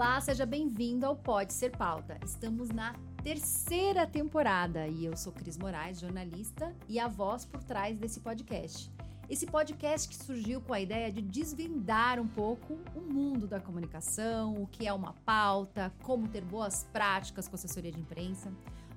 Olá, seja bem-vindo ao Pode Ser Pauta. Estamos na terceira temporada e eu sou Cris Moraes, jornalista e a voz por trás desse podcast. Esse podcast que surgiu com a ideia de desvendar um pouco o mundo da comunicação, o que é uma pauta, como ter boas práticas com assessoria de imprensa.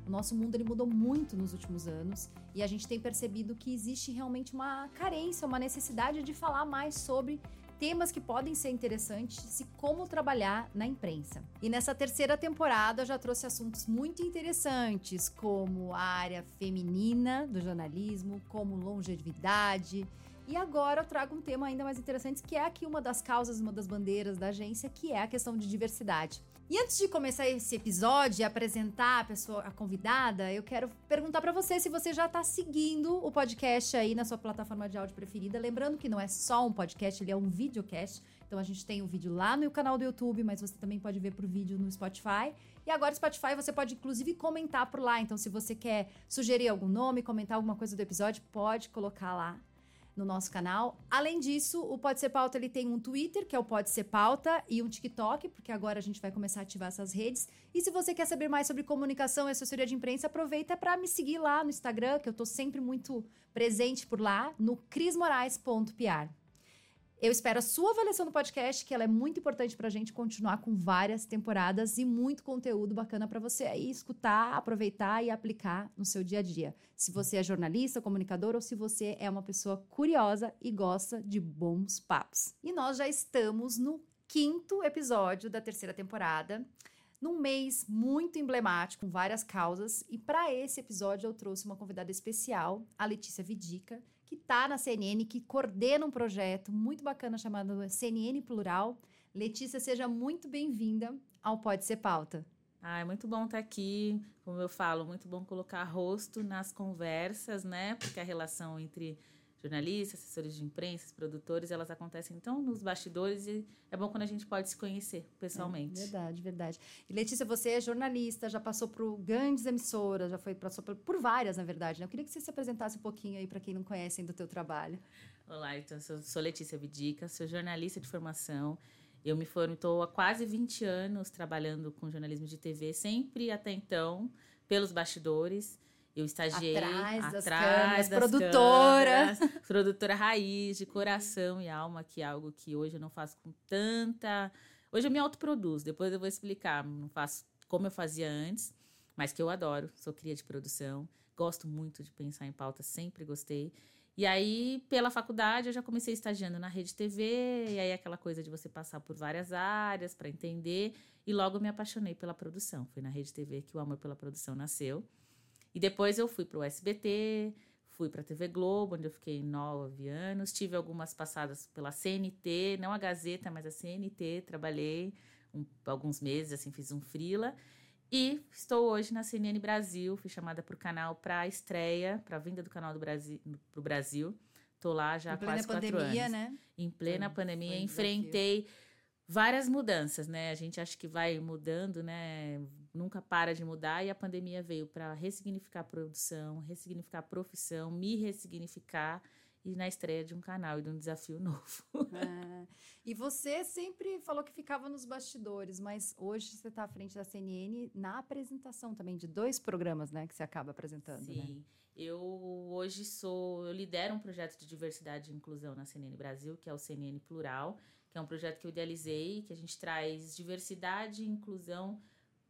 O nosso mundo ele mudou muito nos últimos anos e a gente tem percebido que existe realmente uma carência, uma necessidade de falar mais sobre temas que podem ser interessantes e como trabalhar na imprensa. E nessa terceira temporada já trouxe assuntos muito interessantes, como a área feminina do jornalismo, como longevidade. E agora eu trago um tema ainda mais interessante, que é aqui uma das causas, uma das bandeiras da agência, que é a questão de diversidade. E antes de começar esse episódio e apresentar a pessoa, a convidada, eu quero perguntar para você se você já está seguindo o podcast aí na sua plataforma de áudio preferida. Lembrando que não é só um podcast, ele é um videocast. Então a gente tem um vídeo lá no canal do YouTube, mas você também pode ver por vídeo no Spotify. E agora Spotify você pode inclusive comentar por lá. Então se você quer sugerir algum nome, comentar alguma coisa do episódio, pode colocar lá no nosso canal. Além disso, o Pode Ser Pauta ele tem um Twitter, que é o Pode Ser Pauta, e um TikTok, porque agora a gente vai começar a ativar essas redes. E se você quer saber mais sobre comunicação e assessoria de imprensa, aproveita para me seguir lá no Instagram, que eu estou sempre muito presente por lá, no crismorais.pr. Eu espero a sua avaliação do podcast, que ela é muito importante para a gente continuar com várias temporadas e muito conteúdo bacana para você aí escutar, aproveitar e aplicar no seu dia a dia. Se você é jornalista, comunicador ou se você é uma pessoa curiosa e gosta de bons papos. E nós já estamos no quinto episódio da terceira temporada num mês muito emblemático, com várias causas. E para esse episódio eu trouxe uma convidada especial, a Letícia Vidica, que está na CNN, que coordena um projeto muito bacana chamado CNN Plural. Letícia, seja muito bem-vinda ao Pode Ser Pauta. Ah, é muito bom estar aqui. Como eu falo, muito bom colocar rosto nas conversas, né? Porque a relação entre jornalistas, assessores de imprensa, produtores, elas acontecem então nos bastidores e é bom quando a gente pode se conhecer pessoalmente. É, verdade, verdade. E Letícia, você é jornalista, já passou por grandes emissoras, já foi passou por, por várias, na verdade. Né? Eu queria que você se apresentasse um pouquinho aí para quem não conhece do teu trabalho. Olá, então eu sou Letícia Vidica, sou jornalista de formação. Eu me formo, estou há quase 20 anos trabalhando com jornalismo de TV, sempre até então pelos bastidores. Eu estagiei atrás, atrás das, câmeras, das produtora. Câmeras, produtora raiz, de coração e alma, que é algo que hoje eu não faço com tanta. Hoje eu me autoproduzo, depois eu vou explicar. Não faço como eu fazia antes, mas que eu adoro. Sou cria de produção, gosto muito de pensar em pauta, sempre gostei. E aí, pela faculdade, eu já comecei estagiando na Rede TV, e aí aquela coisa de você passar por várias áreas para entender, e logo me apaixonei pela produção. Foi na Rede TV que o amor pela produção nasceu. E depois eu fui para o SBT, fui para a TV Globo, onde eu fiquei nove anos. Tive algumas passadas pela CNT, não a Gazeta, mas a CNT. Trabalhei um, alguns meses, assim, fiz um frila. E estou hoje na CNN Brasil, fui chamada para o canal para a estreia, para a vinda do canal do Brasil para o Brasil. Estou lá já há quase quatro pandemia, anos. Né? Em plena foi, pandemia, foi enfrentei várias mudanças, né? A gente acha que vai mudando, né? Nunca para de mudar e a pandemia veio para ressignificar a produção, ressignificar a profissão, me ressignificar e na estreia de um canal e de um desafio novo. É. E você sempre falou que ficava nos bastidores, mas hoje você está à frente da CNN na apresentação também de dois programas, né, que você acaba apresentando. Sim, né? eu hoje sou, eu lidero um projeto de diversidade e inclusão na CNN Brasil, que é o CNN Plural, que é um projeto que eu idealizei, que a gente traz diversidade e inclusão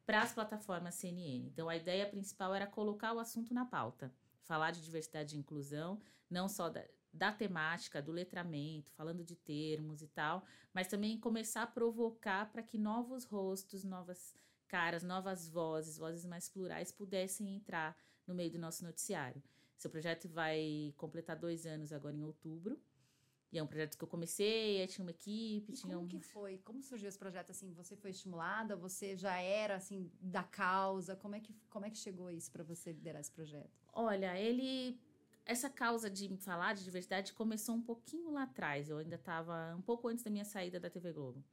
para as plataformas CNN. Então, a ideia principal era colocar o assunto na pauta, falar de diversidade e inclusão, não só da, da temática, do letramento, falando de termos e tal, mas também começar a provocar para que novos rostos, novas caras, novas vozes, vozes mais plurais pudessem entrar no meio do nosso noticiário. Seu projeto vai completar dois anos agora em outubro. E é um projeto que eu comecei, tinha uma equipe, e tinha como um... que foi? Como surgiu esse projeto assim? Você foi estimulada? Você já era assim da causa? Como é que como é que chegou isso para você liderar esse projeto? Olha, ele essa causa de falar de diversidade começou um pouquinho lá atrás. Eu ainda estava um pouco antes da minha saída da TV Globo.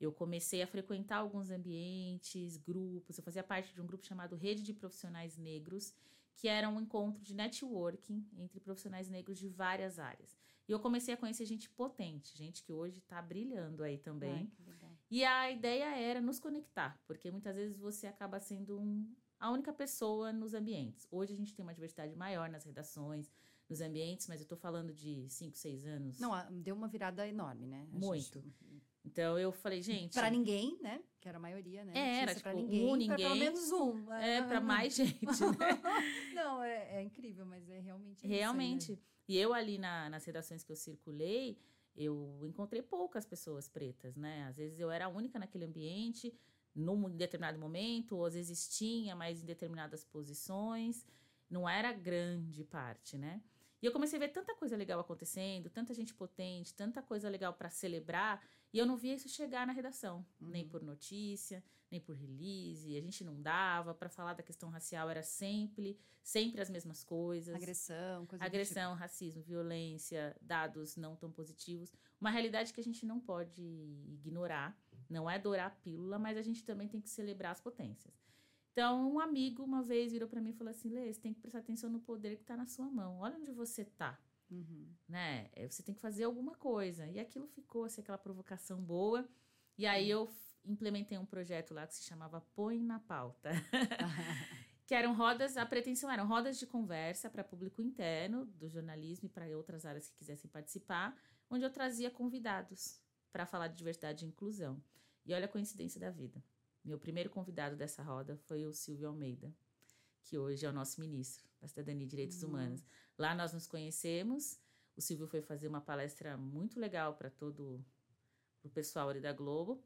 Eu comecei a frequentar alguns ambientes, grupos. Eu fazia parte de um grupo chamado Rede de Profissionais Negros, que era um encontro de networking entre profissionais negros de várias áreas. E eu comecei a conhecer gente potente, gente que hoje está brilhando aí também. Ai, E a ideia era nos conectar, porque muitas vezes você acaba sendo um, a única pessoa nos ambientes. Hoje a gente tem uma diversidade maior nas redações, nos ambientes, mas eu tô falando de 5, 6 anos. Não, deu uma virada enorme, né? A Muito. Gente... Então eu falei, gente. Para ninguém, né? Que era a maioria, né? É, era, tipo, pra ninguém, um, ninguém. Pra pelo menos um. É, para mais gente, né? Não, é, é, incrível, mas é realmente. Realmente. Isso, né? E eu ali na, nas redações que eu circulei, eu encontrei poucas pessoas pretas, né? Às vezes eu era a única naquele ambiente, num determinado momento, ou às vezes tinha, mas em determinadas posições. Não era grande parte, né? E eu comecei a ver tanta coisa legal acontecendo, tanta gente potente, tanta coisa legal para celebrar, e eu não via isso chegar na redação, uhum. nem por notícia, nem por release. A gente não dava para falar da questão racial, era sempre, sempre as mesmas coisas. Agressão, coisa Agressão, tipo. racismo, violência, dados não tão positivos. Uma realidade que a gente não pode ignorar. Não é dourar a pílula, mas a gente também tem que celebrar as potências. Então, um amigo uma vez virou para mim e falou assim: Lê, você tem que prestar atenção no poder que está na sua mão. Olha onde você está. Uhum. Né? É, você tem que fazer alguma coisa. E aquilo ficou, assim, aquela provocação boa. E aí eu implementei um projeto lá que se chamava Põe na Pauta. que eram rodas, a pretensão eram rodas de conversa para público interno do jornalismo e para outras áreas que quisessem participar, onde eu trazia convidados para falar de diversidade e inclusão. E olha a coincidência da vida. Meu primeiro convidado dessa roda foi o Silvio Almeida, que hoje é o nosso ministro da Cidadania e Direitos uhum. Humanos. Lá nós nos conhecemos. O Silvio foi fazer uma palestra muito legal para todo o pessoal ali da Globo.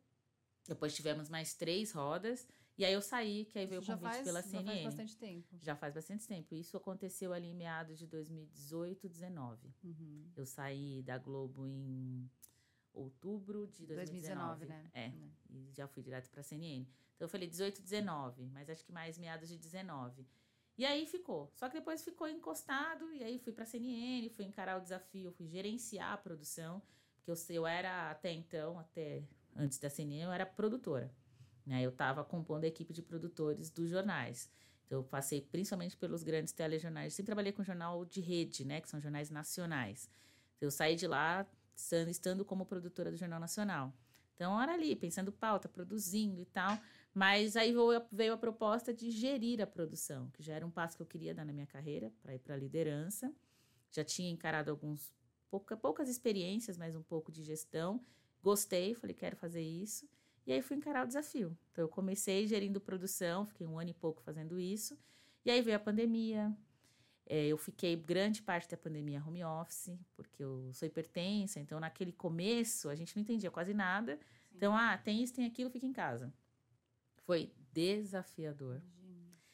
Depois tivemos mais três rodas. E aí eu saí, que aí veio o convite faz, pela CNN. Já faz bastante tempo. Já faz bastante tempo. Isso aconteceu ali em meados de 2018, 2019. Uhum. Eu saí da Globo em outubro de 2019. 2019, né? É. Né? E já fui direto para a CNN. Então eu falei 18, 19, mas acho que mais meados de 19. E aí ficou. Só que depois ficou encostado, e aí fui para a CNN, fui encarar o desafio, fui gerenciar a produção, porque eu, eu era até então, até antes da CNN, eu era produtora. Né? Eu estava compondo a equipe de produtores dos jornais. Então, eu passei principalmente pelos grandes telejornais. Sempre trabalhei com jornal de rede, né? Que são jornais nacionais. Eu saí de lá estando como produtora do Jornal Nacional. Então, era ali, pensando pauta, produzindo e tal. Mas aí veio a proposta de gerir a produção, que já era um passo que eu queria dar na minha carreira, para ir para a liderança. Já tinha encarado alguns pouca, poucas experiências, mas um pouco de gestão. Gostei, falei, quero fazer isso. E aí fui encarar o desafio. Então, eu comecei gerindo produção, fiquei um ano e pouco fazendo isso. E aí veio a pandemia, é, eu fiquei grande parte da pandemia home office, porque eu sou hipertensa, então naquele começo a gente não entendia quase nada. Sim. Então, ah, tem isso, tem aquilo, fica em casa. Foi desafiador.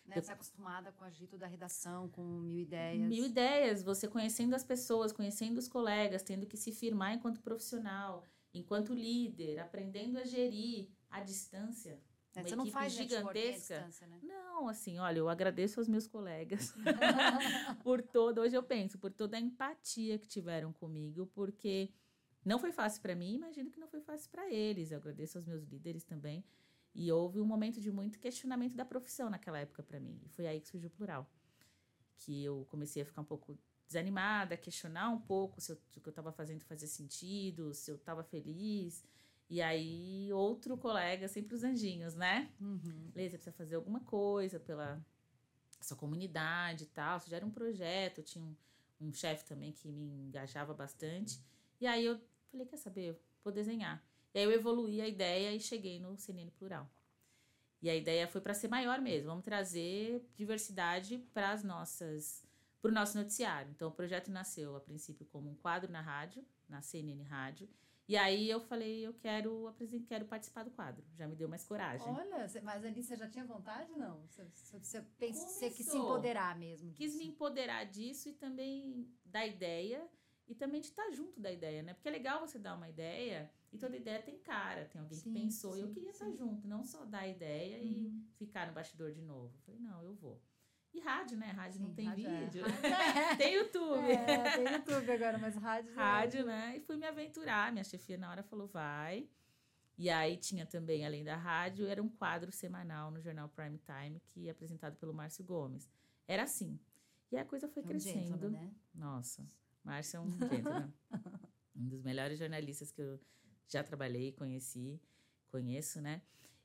Né? Você é acostumada com o agito da redação, com mil ideias. Mil ideias, você conhecendo as pessoas, conhecendo os colegas, tendo que se firmar enquanto profissional, enquanto líder, aprendendo a gerir a distância. É, uma você não faz gigantesca. Né? Não, assim, olha, eu agradeço aos meus colegas por toda, hoje eu penso, por toda a empatia que tiveram comigo, porque não foi fácil para mim, imagino que não foi fácil para eles. Eu agradeço aos meus líderes também. E houve um momento de muito questionamento da profissão naquela época para mim. E foi aí que surgiu o plural. Que eu comecei a ficar um pouco desanimada, questionar um pouco se, eu, se o que eu estava fazendo fazia sentido, se eu estava feliz. E aí, outro colega, sempre os anjinhos, né? Uhum. Lê, você precisa fazer alguma coisa pela sua comunidade e tal. Você já era um projeto, tinha um, um chefe também que me engajava bastante. E aí eu falei, quer saber, vou desenhar. E aí eu evoluí a ideia e cheguei no CNN Plural. E a ideia foi para ser maior mesmo. Vamos trazer diversidade para as nossas, para o nosso noticiário. Então o projeto nasceu a princípio como um quadro na rádio, na CNN Rádio. E aí eu falei, eu quero quero participar do quadro. Já me deu mais coragem. Olha, mas ali você já tinha vontade, não? Você, você, pensa, você quis se empoderar mesmo. Quis me empoderar disso e também da ideia e também de estar junto da ideia, né? Porque é legal você dar uma ideia e toda ideia tem cara, tem alguém sim, que pensou. Sim, e eu queria sim. estar junto, não só dar a ideia uhum. e ficar no bastidor de novo. Eu falei, não, eu vou. E rádio, né? Rádio não tem rádio é. vídeo. É. tem YouTube. É, tem YouTube agora, mas rádio. É rádio, né? E fui me aventurar. Minha chefia na hora falou, vai. E aí tinha também, além da rádio, era um quadro semanal no jornal Prime Time, que é apresentado pelo Márcio Gomes. Era assim. E a coisa foi é um crescendo. Né? Nossa, Márcio é um gentleman. um dos melhores jornalistas que eu já trabalhei conheci conheço, né?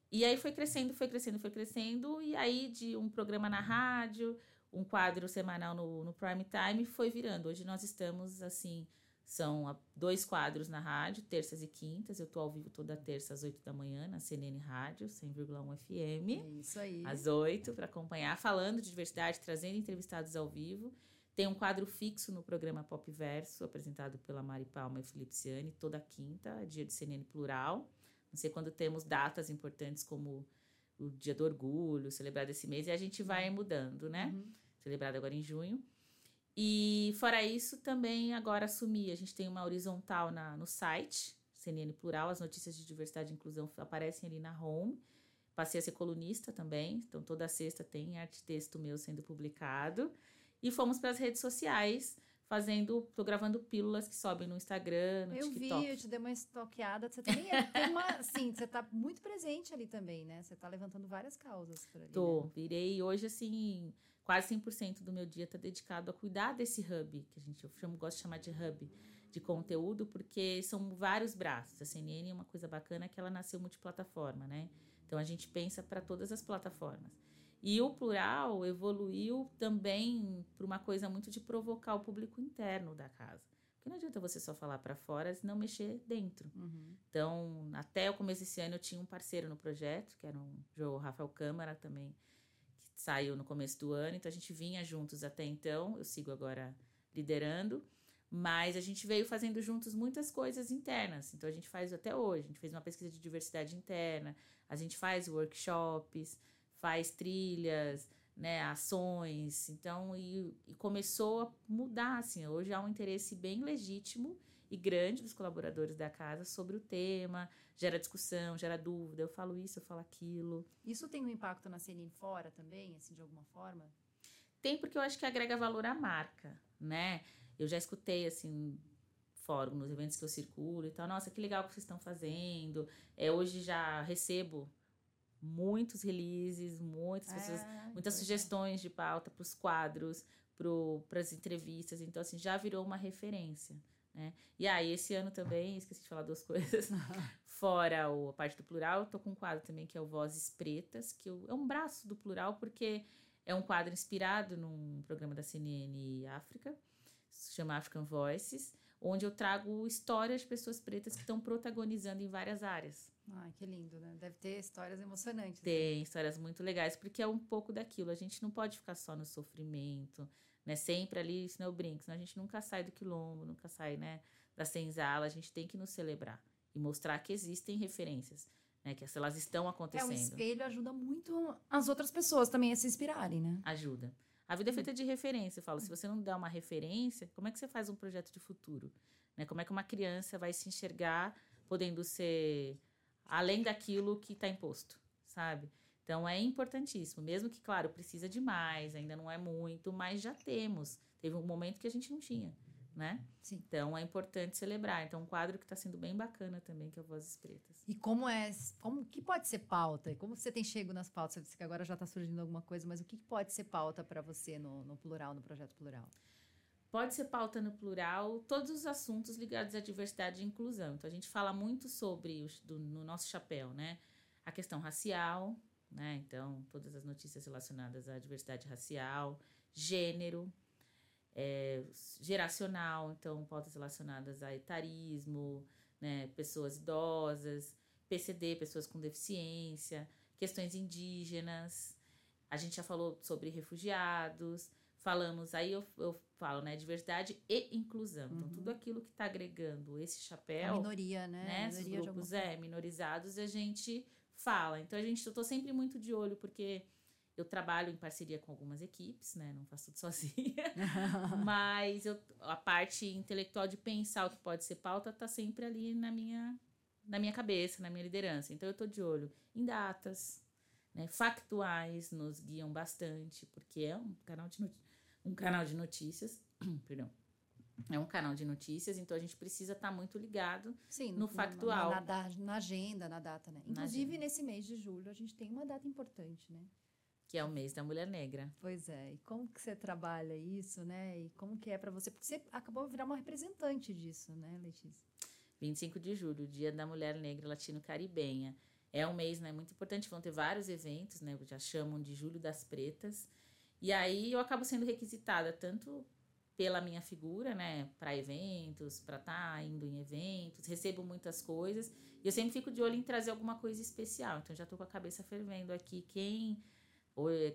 E aí foi crescendo, foi crescendo, foi crescendo. E aí, de um programa na rádio, um quadro semanal no, no prime time, foi virando. Hoje nós estamos, assim, são dois quadros na rádio, terças e quintas. Eu estou ao vivo toda terça às 8 da manhã na CNN Rádio, 100,1 FM. É isso aí. Às 8, para acompanhar, falando de diversidade, trazendo entrevistados ao vivo. Tem um quadro fixo no programa Pop Verso, apresentado pela Mari Palma e Felipe Ciani, toda quinta, dia de CNN Plural. Não sei quando temos datas importantes como o Dia do Orgulho, celebrado esse mês, e a gente vai mudando, né? Uhum. Celebrado agora em junho. E fora isso, também agora assumi, a gente tem uma horizontal na, no site, CNN Plural, as notícias de diversidade e inclusão aparecem ali na home. Passei a ser colunista também, então toda sexta tem arte texto meu sendo publicado. E fomos para as redes sociais, fazendo, tô gravando pílulas que sobem no Instagram, no eu TikTok. Eu vi, eu te dei uma estoqueada. Você também é, tem uma, assim, você tá muito presente ali também, né? Você tá levantando várias causas por ali. Tô, né? virei hoje, assim, quase 100% do meu dia está dedicado a cuidar desse hub, que a gente eu chamo, gosto de chamar de hub de conteúdo, porque são vários braços. A CNN é uma coisa bacana que ela nasceu multiplataforma, né? Então a gente pensa para todas as plataformas. E o plural evoluiu também para uma coisa muito de provocar o público interno da casa. Porque não adianta você só falar para fora e não mexer dentro. Uhum. Então, até o começo desse ano, eu tinha um parceiro no projeto, que era um João Rafael Câmara também, saiu no começo do ano, então a gente vinha juntos até então, eu sigo agora liderando, mas a gente veio fazendo juntos muitas coisas internas, então a gente faz até hoje, a gente fez uma pesquisa de diversidade interna, a gente faz workshops, faz trilhas, né, ações, então e, e começou a mudar, assim, hoje há um interesse bem legítimo e grande dos colaboradores da casa sobre o tema, gera discussão, gera dúvida, eu falo isso, eu falo aquilo. Isso tem um impacto na CNN fora também, assim, de alguma forma? Tem, porque eu acho que agrega valor à marca, né? Eu já escutei, assim, fórum, nos eventos que eu circulo e tal, nossa, que legal que vocês estão fazendo. É, hoje já recebo muitos releases, muitas pessoas, ah, muitas sugestões de pauta para os quadros, para as entrevistas, então assim, já virou uma referência. Né? E aí, esse ano também, esqueci de falar duas coisas. Fora o, a parte do plural, eu tô com um quadro também que é o Vozes Pretas, que eu, é um braço do plural, porque é um quadro inspirado num programa da CNN África, se chama African Voices, onde eu trago histórias de pessoas pretas que estão protagonizando em várias áreas. Ai, que lindo, né? Deve ter histórias emocionantes. Tem né? histórias muito legais, porque é um pouco daquilo. A gente não pode ficar só no sofrimento, né? Sempre ali, senão eu brinco, senão a gente nunca sai do quilombo, nunca sai, né? Da senzala, a gente tem que nos celebrar e mostrar que existem referências, né? Que elas estão acontecendo. É, o espelho ajuda muito as outras pessoas também a se inspirarem, né? Ajuda. A vida é feita de referência. Eu falo, se você não dá uma referência, como é que você faz um projeto de futuro? Né? Como é que uma criança vai se enxergar podendo ser além daquilo que está imposto, sabe? Então é importantíssimo, mesmo que, claro, precisa de mais, ainda não é muito, mas já temos. Teve um momento que a gente não tinha, né? Sim. Então é importante celebrar. Então, um quadro que está sendo bem bacana também, que é o Vozes Pretas. E como é, como que pode ser pauta? Como você tem chego nas pautas? Você disse que agora já está surgindo alguma coisa, mas o que pode ser pauta para você no, no plural, no projeto plural? Pode ser pauta no plural todos os assuntos ligados à diversidade e inclusão. Então, a gente fala muito sobre, os, do, no nosso chapéu, né? A questão racial, né? Então, todas as notícias relacionadas à diversidade racial, gênero, é, geracional, então, pautas relacionadas a etarismo, né? pessoas idosas, PCD, pessoas com deficiência, questões indígenas. A gente já falou sobre refugiados, falamos, aí eu, eu falo, né, diversidade e inclusão. Então, uhum. Então, tudo aquilo que está agregando esse chapéu. A minoria, né? né? Minoria grupos é, minorizados, a gente fala. Então a gente, eu tô sempre muito de olho, porque eu trabalho em parceria com algumas equipes, né? Não faço tudo sozinha. Mas eu, a parte intelectual de pensar o que pode ser pauta tá sempre ali na minha, na minha cabeça, na minha liderança. Então eu tô de olho em datas, né? Factuais nos guiam bastante, porque é um canal de, um canal de notícias. Perdão é um canal de notícias, então a gente precisa estar tá muito ligado Sim, no, no factual. Na, na, na, agenda, na data, né? Inclusive, nesse mês de julho, a gente tem uma data importante, né? Que é o mês da Mulher Negra. Pois é. E como que você trabalha isso, né? E como que é para você? Porque você acabou de virar uma representante disso, né, Letícia? 25 de julho, Dia da Mulher Negra Latino-Caribenha. é um mês, né, muito importante, vão ter vários eventos, né, já chamam de Julho das Pretas. E aí eu acabo sendo requisitada tanto pela minha figura, né, para eventos, para estar tá indo em eventos, recebo muitas coisas, e eu sempre fico de olho em trazer alguma coisa especial. Então já estou com a cabeça fervendo aqui quem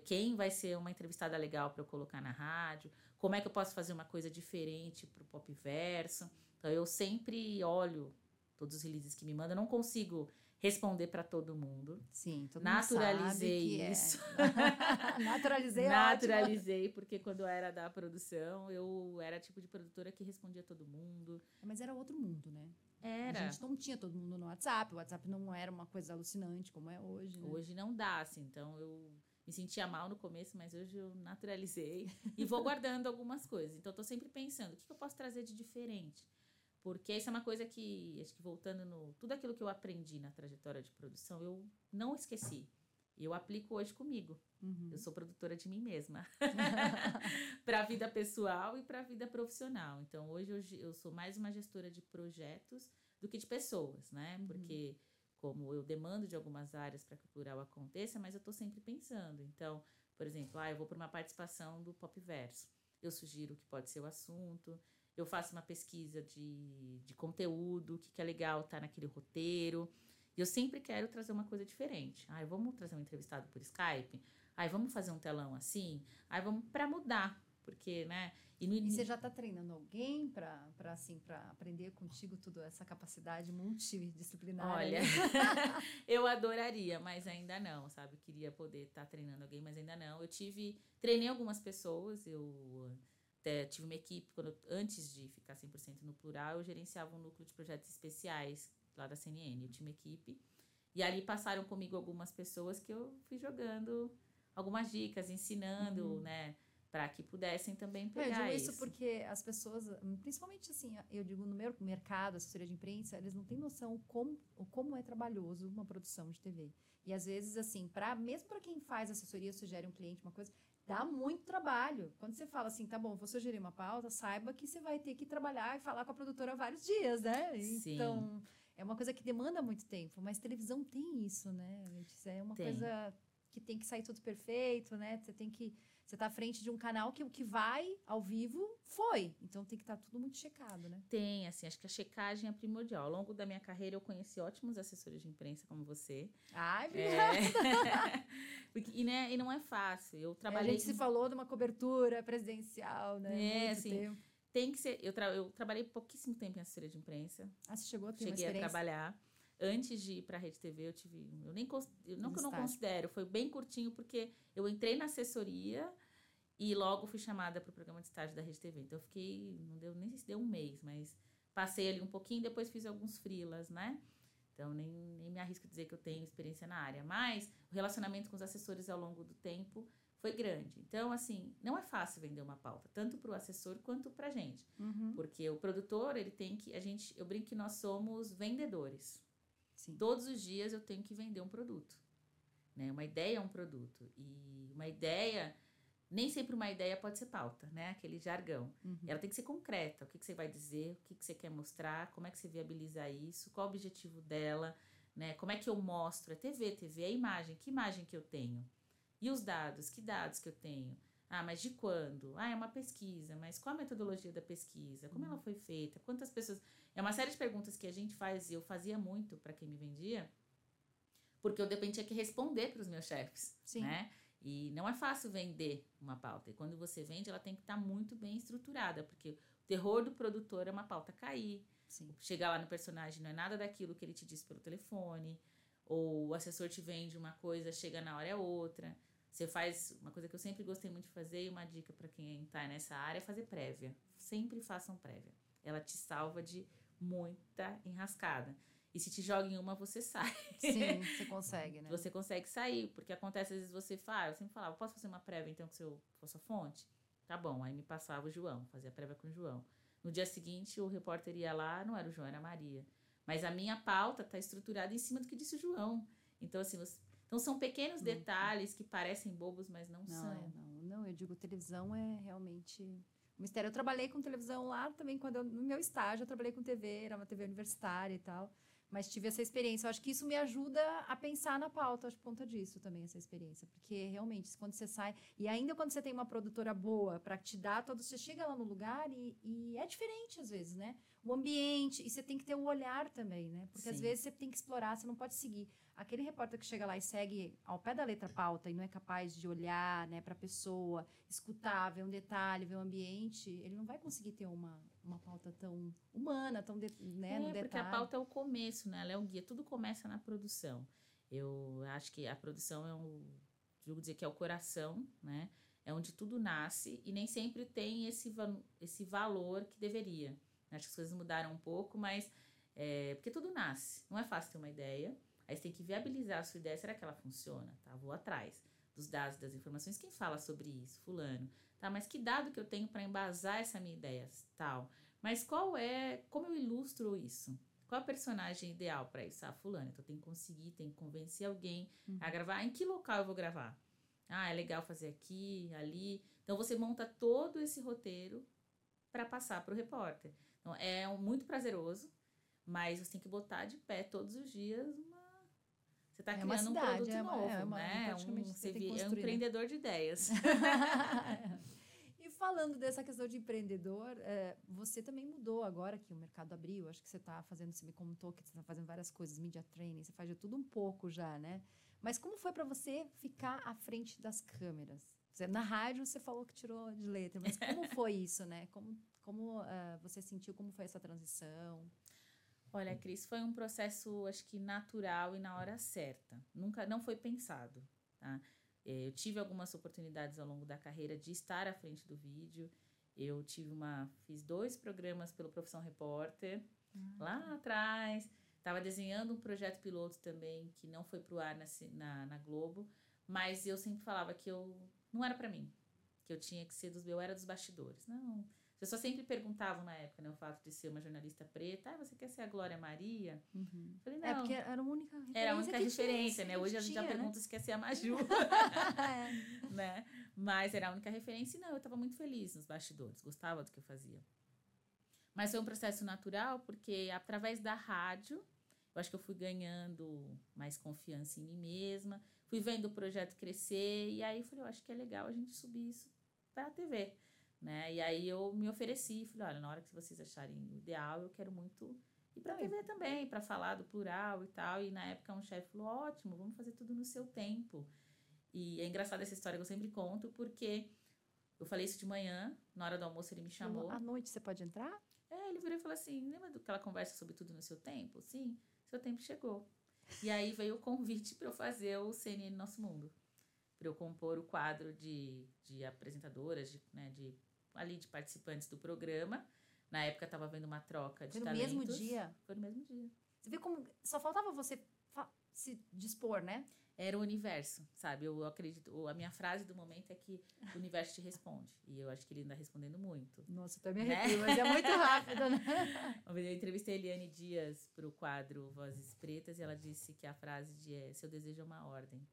quem vai ser uma entrevistada legal para eu colocar na rádio, como é que eu posso fazer uma coisa diferente para o pop verso. Então eu sempre olho todos os releases que me mandam, não consigo responder para todo mundo. Sim, todo Naturalizei mundo é. isso. É. Naturalizei, Naturalizei, porque quando eu era da produção, eu era tipo de produtora que respondia todo mundo. Mas era outro mundo, né? Era. A gente não tinha todo mundo no WhatsApp, o WhatsApp não era uma coisa alucinante como é hoje. Né? Hoje não dá, assim, então eu me sentia mal no começo, mas hoje eu naturalizei e vou guardando algumas coisas. Então, eu tô sempre pensando, o que eu posso trazer de diferente? Porque isso é uma coisa que, acho que voltando no. Tudo aquilo que eu aprendi na trajetória de produção, eu não esqueci. Eu aplico hoje comigo. Uhum. Eu sou produtora de mim mesma. para a vida pessoal e para a vida profissional. Então, hoje eu, eu, sou mais uma gestora de projetos do que de pessoas, né? Uhum. Porque, como eu demando de algumas áreas para que o plural aconteça, mas eu estou sempre pensando. Então, por exemplo, ah, eu vou para uma participação do Pop Verso. Eu sugiro o que pode ser o assunto eu faço uma pesquisa de, de conteúdo, o que, que é legal estar tá naquele roteiro. E eu sempre quero trazer uma coisa diferente. Ai, vamos trazer um entrevistado por Skype? Ai, vamos fazer um telão assim? Ai, vamos para mudar, porque, né? E, no... e você já está treinando alguém para assim para aprender contigo toda essa capacidade multidisciplinar? Olha, eu adoraria, mas ainda não, sabe? Queria poder estar tá treinando alguém, mas ainda não. Eu tive treinei algumas pessoas, eu até tive uma equipe, quando, antes de ficar 100% no plural, eu gerenciava um núcleo de projetos especiais lá da CNN. Eu tinha uma equipe. E ali passaram comigo algumas pessoas que eu fui jogando algumas dicas, ensinando, uhum. né? Para que pudessem também pegar é, eu digo isso. isso porque as pessoas, principalmente assim, eu digo no meu mercado, assessoria de imprensa, eles não têm noção como, como é trabalhoso uma produção de TV. E às vezes, assim, para mesmo para quem faz assessoria, sugere um cliente uma coisa, dá muito trabalho. Quando você fala assim, tá bom, vou sugerir uma pauta, saiba que você vai ter que trabalhar e falar com a produtora vários dias, né? Sim. Então, é uma coisa que demanda muito tempo, mas televisão tem isso, né? É uma tem. coisa que tem que sair tudo perfeito, né? Você tem que você está à frente de um canal que o que vai ao vivo foi. Então tem que estar tá tudo muito checado, né? Tem, assim, acho que a checagem é primordial. Ao longo da minha carreira eu conheci ótimos assessores de imprensa como você. Ai, obrigada. É... e, né, e não é fácil. Eu trabalhei. É, a gente se falou de uma cobertura presidencial, né? É, assim. Tempo. Tem que ser. Eu, tra... eu trabalhei pouquíssimo tempo em assessoria de imprensa. Ah, você chegou a ter Cheguei a trabalhar antes de ir para a Rede TV, eu tive. Eu nem eu, não que eu não considero, foi bem curtinho, porque eu entrei na assessoria e logo fui chamada para o programa de estágio da Rede TV. Então eu fiquei, não deu nem sei se deu um mês, mas passei ali um pouquinho, depois fiz alguns frilas, né? Então nem, nem me arrisco a dizer que eu tenho experiência na área, mas o relacionamento com os assessores ao longo do tempo foi grande. Então, assim, não é fácil vender uma pauta, tanto para o assessor quanto para a gente. Uhum. Porque o produtor, ele tem que. A gente, eu brinco que nós somos vendedores. Sim. Todos os dias eu tenho que vender um produto. Né? Uma ideia é um produto. E uma ideia, nem sempre uma ideia pode ser pauta, né? Aquele jargão. Uhum. Ela tem que ser concreta. O que, que você vai dizer, o que, que você quer mostrar, como é que você viabiliza isso, qual o objetivo dela, né? Como é que eu mostro? É TV, TV é imagem. Que imagem que eu tenho? E os dados? Que dados que eu tenho? Ah, mas de quando? Ah, é uma pesquisa, mas qual a metodologia da pesquisa? Como ela uhum. foi feita? Quantas pessoas. É uma série de perguntas que a gente faz, e eu fazia muito para quem me vendia, porque eu de repente tinha que responder para os meus chefes, Sim. né? E não é fácil vender uma pauta. E quando você vende, ela tem que estar tá muito bem estruturada, porque o terror do produtor é uma pauta cair. Sim. Chegar lá no personagem não é nada daquilo que ele te disse pelo telefone, ou o assessor te vende uma coisa, chega na hora é outra. Você faz uma coisa que eu sempre gostei muito de fazer e uma dica para quem está nessa área é fazer prévia. Sempre façam prévia. Ela te salva de muita enrascada. E se te joga em uma, você sai. Sim, você consegue, né? Você consegue sair, porque acontece às vezes você fala, eu sempre falava, posso fazer uma prévia então com, seu, com a sua fonte? Tá bom, aí me passava o João, fazia prévia com o João. No dia seguinte, o repórter ia lá, não era o João, era a Maria. Mas a minha pauta está estruturada em cima do que disse o João. Então, assim, você, então são pequenos uhum. detalhes que parecem bobos, mas não, não são. É, não, não, eu digo televisão é realmente um mistério. Eu trabalhei com televisão lá também quando eu, no meu estágio eu trabalhei com TV, era uma TV universitária e tal. Mas tive essa experiência. Eu acho que isso me ajuda a pensar na pauta, acho por conta disso também, essa experiência. Porque realmente, quando você sai. E ainda quando você tem uma produtora boa para te dar todo. Você chega lá no lugar e, e, é diferente às vezes, né? O ambiente. E você tem que ter o um olhar também, né? Porque Sim. às vezes você tem que explorar, você não pode seguir. Aquele repórter que chega lá e segue ao pé da letra pauta e não é capaz de olhar né, para a pessoa, escutar, ver um detalhe, ver o um ambiente, ele não vai conseguir ter uma, uma pauta tão humana, tão de, né, é, no detalhe. porque a pauta é o começo, né? Ela é o guia. Tudo começa na produção. Eu acho que a produção é um, digo dizer que é o coração, né? É onde tudo nasce e nem sempre tem esse, esse valor que deveria. Acho que as coisas mudaram um pouco, mas é, porque tudo nasce. Não é fácil ter uma ideia. Aí você tem que viabilizar a sua ideia. Será que ela funciona? Tá, vou atrás dos dados, das informações. Quem fala sobre isso? Fulano. Tá, mas que dado que eu tenho para embasar essa minha ideia? Tal. Mas qual é, como eu ilustro isso? Qual a personagem ideal para isso? Ah, fulano. Então tem que conseguir, tem que convencer alguém uhum. a gravar. Em que local eu vou gravar? Ah, é legal fazer aqui, ali. Então você monta todo esse roteiro para passar para o repórter. Então é um, muito prazeroso, mas você tem que botar de pé todos os dias você está é criando cidade, um produto é uma, novo, é uma, né? Um, você é um né? empreendedor de ideias. e falando dessa questão de empreendedor, é, você também mudou agora que o mercado abriu. Acho que você está fazendo, você me contou que você está fazendo várias coisas, media training, você faz de tudo um pouco já, né? Mas como foi para você ficar à frente das câmeras? Na rádio você falou que tirou de letra, mas como foi isso, né? Como, como uh, você sentiu, como foi essa transição? Olha, Cris, foi um processo, acho que natural e na hora certa. Nunca, não foi pensado, tá? É, eu tive algumas oportunidades ao longo da carreira de estar à frente do vídeo. Eu tive uma, fiz dois programas pelo Profissão Repórter uhum. lá atrás. Estava desenhando um projeto piloto também que não foi pro ar na, na, na Globo, mas eu sempre falava que eu não era para mim, que eu tinha que ser dos, eu era dos bastidores. Não, pessoas sempre perguntavam na época, né, o fato de ser uma jornalista preta, ah, você quer ser a Glória Maria? Uhum. Falei, é, não. É porque era a única referência. Era a única referência, tinha, né? Hoje a gente já né? pergunta se quer ser a Maju. é. né? Mas era a única referência e não, eu estava muito feliz nos bastidores, gostava do que eu fazia. Mas foi um processo natural, porque através da rádio, eu acho que eu fui ganhando mais confiança em mim mesma, fui vendo o projeto crescer, e aí falei, eu acho que é legal a gente subir isso para a TV né? E aí eu me ofereci, falei, olha, na hora que vocês acharem ideal, eu quero muito ir para a TV também, para falar do plural e tal. E na época um chefe falou, ótimo, vamos fazer tudo no seu tempo. E é engraçado essa história que eu sempre conto, porque eu falei isso de manhã, na hora do almoço ele me chamou. À noite você pode entrar? É, ele virou e falou assim, lembra daquela conversa sobre tudo no seu tempo? Sim, seu tempo chegou. E aí veio o convite para eu fazer o CNN Nosso Mundo. Para eu compor o quadro de, de apresentadoras, de, né, de ali de participantes do programa. Na época estava havendo uma troca de Foi no talentos. mesmo dia? Foi no mesmo dia. Você vê como só faltava você se dispor, né? Era o universo, sabe? Eu acredito. A minha frase do momento é que o universo te responde. E eu acho que ele ainda respondendo muito. Nossa, eu também me arrepio, né? mas é muito rápido, né? Eu entrevistei a Eliane Dias para o quadro Vozes Pretas e ela disse que a frase de é, seu desejo é uma ordem.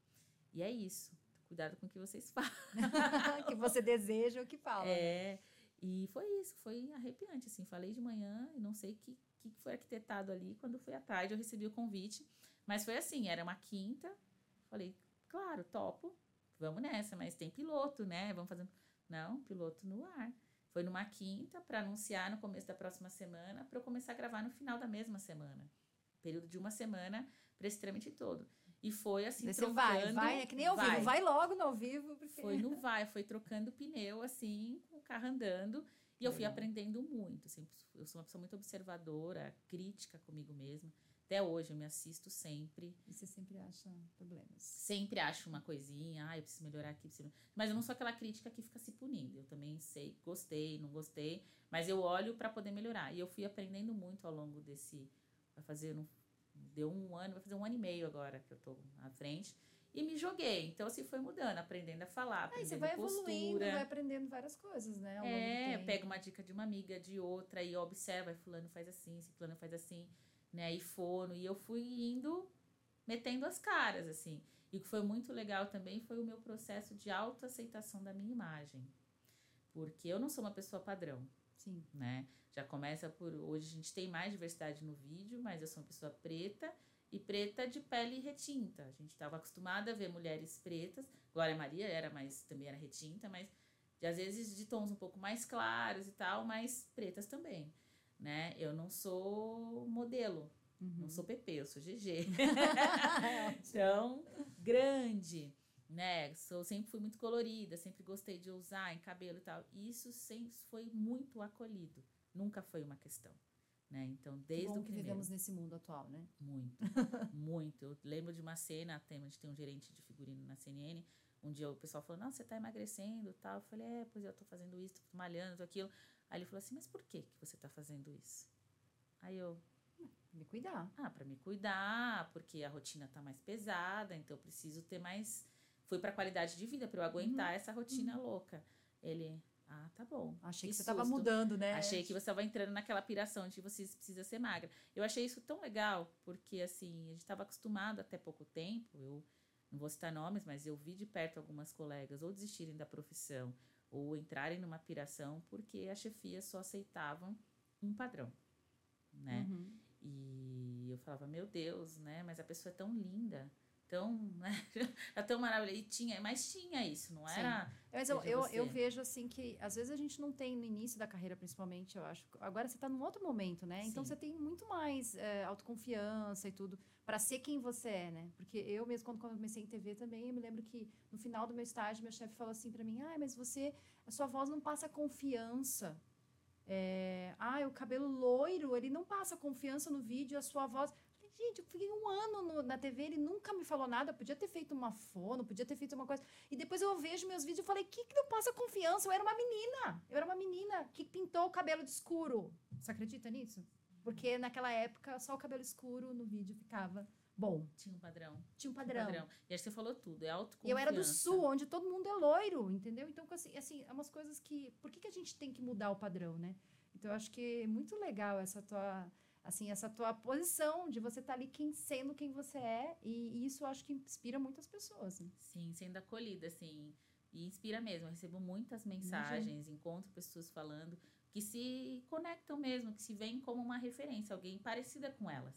E é isso cuidado com o que vocês falam. que você deseja o que fala. Né? É, e foi isso, foi arrepiante, assim, falei de manhã e não sei o que, que foi arquitetado ali, quando foi à tarde eu recebi o convite, mas foi assim, era uma quinta, falei, claro, topo, vamos nessa, mas tem piloto, né, vamos fazer... Não, piloto no ar. Foi numa quinta para anunciar no começo da próxima semana, para eu começar a gravar no final da mesma semana. Período de uma semana para esse trâmite todo. E foi assim, Você trocando... vai, vai, é que nem ao vai. vivo, vai logo no ao vivo. Porque... Foi no vai, foi trocando pneu, assim, com o carro andando. E eu fui aprendendo muito, assim, eu sou uma pessoa muito observadora, crítica comigo mesma. Até hoje eu me assisto sempre. E você sempre acha problemas? Sempre acho uma coisinha, ah, eu preciso melhorar aqui. Preciso... Mas eu não sou aquela crítica que fica se punindo. Eu também sei, gostei, não gostei, mas eu olho para poder melhorar. E eu fui aprendendo muito ao longo desse. Vai fazer, não deu um ano, vai fazer um ano e meio agora que eu tô à frente. E me joguei. Então, assim, foi mudando, aprendendo a falar, aprendendo Aí você vai postura. evoluindo, vai aprendendo várias coisas, né? é, pega uma dica de uma amiga, de outra, e observa, fulano faz assim, esse fulano faz assim, né? E fono. E eu fui indo, metendo as caras, assim. E o que foi muito legal também foi o meu processo de autoaceitação da minha imagem. Porque eu não sou uma pessoa padrão. Sim. Né? Já começa por. Hoje a gente tem mais diversidade no vídeo, mas eu sou uma pessoa preta e preta de pele retinta. A gente estava acostumada a ver mulheres pretas. Glória Maria era, mas também era retinta, mas de, às vezes de tons um pouco mais claros e tal, mas pretas também. Né? Eu não sou modelo, uhum. não sou PP, eu sou GG. então, grande né? Sou, sempre fui muito colorida, sempre gostei de usar em cabelo e tal. E isso sempre foi muito acolhido, nunca foi uma questão. Né? Então, desde que bom o que vivemos nesse mundo atual, né? Muito, muito. Eu lembro de uma cena, a gente tem um gerente de figurino na CNN, um dia o pessoal falou, não, você tá emagrecendo tal. Eu falei, é, pois eu tô fazendo isso, tô malhando, tô aquilo. Aí ele falou assim, mas por que, que você tá fazendo isso? Aí eu... Me cuidar. Ah, para me cuidar, porque a rotina tá mais pesada, então eu preciso ter mais fui para qualidade de vida, para eu aguentar uhum. essa rotina uhum. louca. Ele, ah, tá bom. Achei que, que você estava mudando, né? Achei que você estava entrando naquela piração de você precisa ser magra. Eu achei isso tão legal, porque assim, a gente estava acostumado até pouco tempo, eu não vou citar nomes, mas eu vi de perto algumas colegas ou desistirem da profissão ou entrarem numa piração porque a chefia só aceitavam um padrão, né? Uhum. E eu falava, meu Deus, né? Mas a pessoa é tão linda tão, né? Era tão maravilhoso. E tinha, mas tinha isso, não era? Sim. Mas eu, eu, eu, vejo assim que às vezes a gente não tem no início da carreira, principalmente, eu acho. Agora você está num outro momento, né? Então Sim. Então você tem muito mais é, autoconfiança e tudo para ser quem você é, né? Porque eu mesmo, quando comecei em TV também, eu me lembro que no final do meu estágio, meu chefe falou assim para mim: ah, mas você, a sua voz não passa confiança. É, ah, o cabelo loiro, ele não passa confiança no vídeo, a sua voz. Gente, eu fiquei um ano no, na TV, ele nunca me falou nada. Podia ter feito uma fono, podia ter feito uma coisa. E depois eu vejo meus vídeos e falei: que que não passa confiança? Eu era uma menina. Eu era uma menina que pintou o cabelo de escuro. Você acredita nisso? Porque naquela época só o cabelo escuro no vídeo ficava bom. Tinha um padrão. Tinha um padrão. Tinha um padrão. E acho que você falou tudo, é autoconfiança. Eu era do sul, onde todo mundo é loiro, entendeu? Então, assim, assim é umas coisas que... Por que, que a gente tem que mudar o padrão, né? Então, eu acho que é muito legal essa tua assim essa tua posição de você estar tá ali quem, sendo quem você é e, e isso eu acho que inspira muitas pessoas né? sim sendo acolhida assim e inspira mesmo eu recebo muitas mensagens Imagina. encontro pessoas falando que se conectam mesmo que se veem como uma referência alguém parecida com elas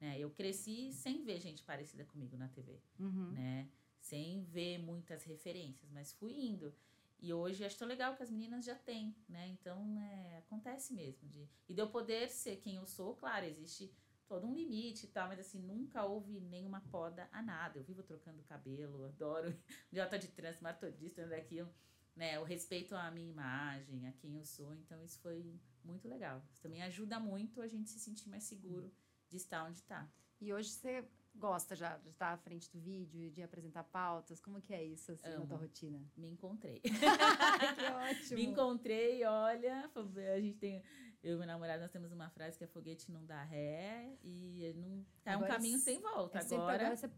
né eu cresci sem ver gente parecida comigo na TV uhum. né sem ver muitas referências mas fui indo e hoje acho tão legal que as meninas já têm, né? Então, é, acontece mesmo. De, e de eu poder ser quem eu sou, claro, existe todo um limite e tal, mas assim, nunca houve nenhuma poda a nada. Eu vivo trocando cabelo, adoro idiota de trânsito, metodista, daquilo, né? O respeito à minha imagem, a quem eu sou. Então, isso foi muito legal. Isso também ajuda muito a gente se sentir mais seguro de estar onde está. E hoje você gosta já de estar à frente do vídeo, de apresentar pautas? Como que é isso, assim, Amo. na tua rotina? Me encontrei. que ótimo! Me encontrei, olha, a gente tem... Eu e meu namorado, nós temos uma frase que é foguete não dá ré e não é agora, um caminho sem volta. É agora, agora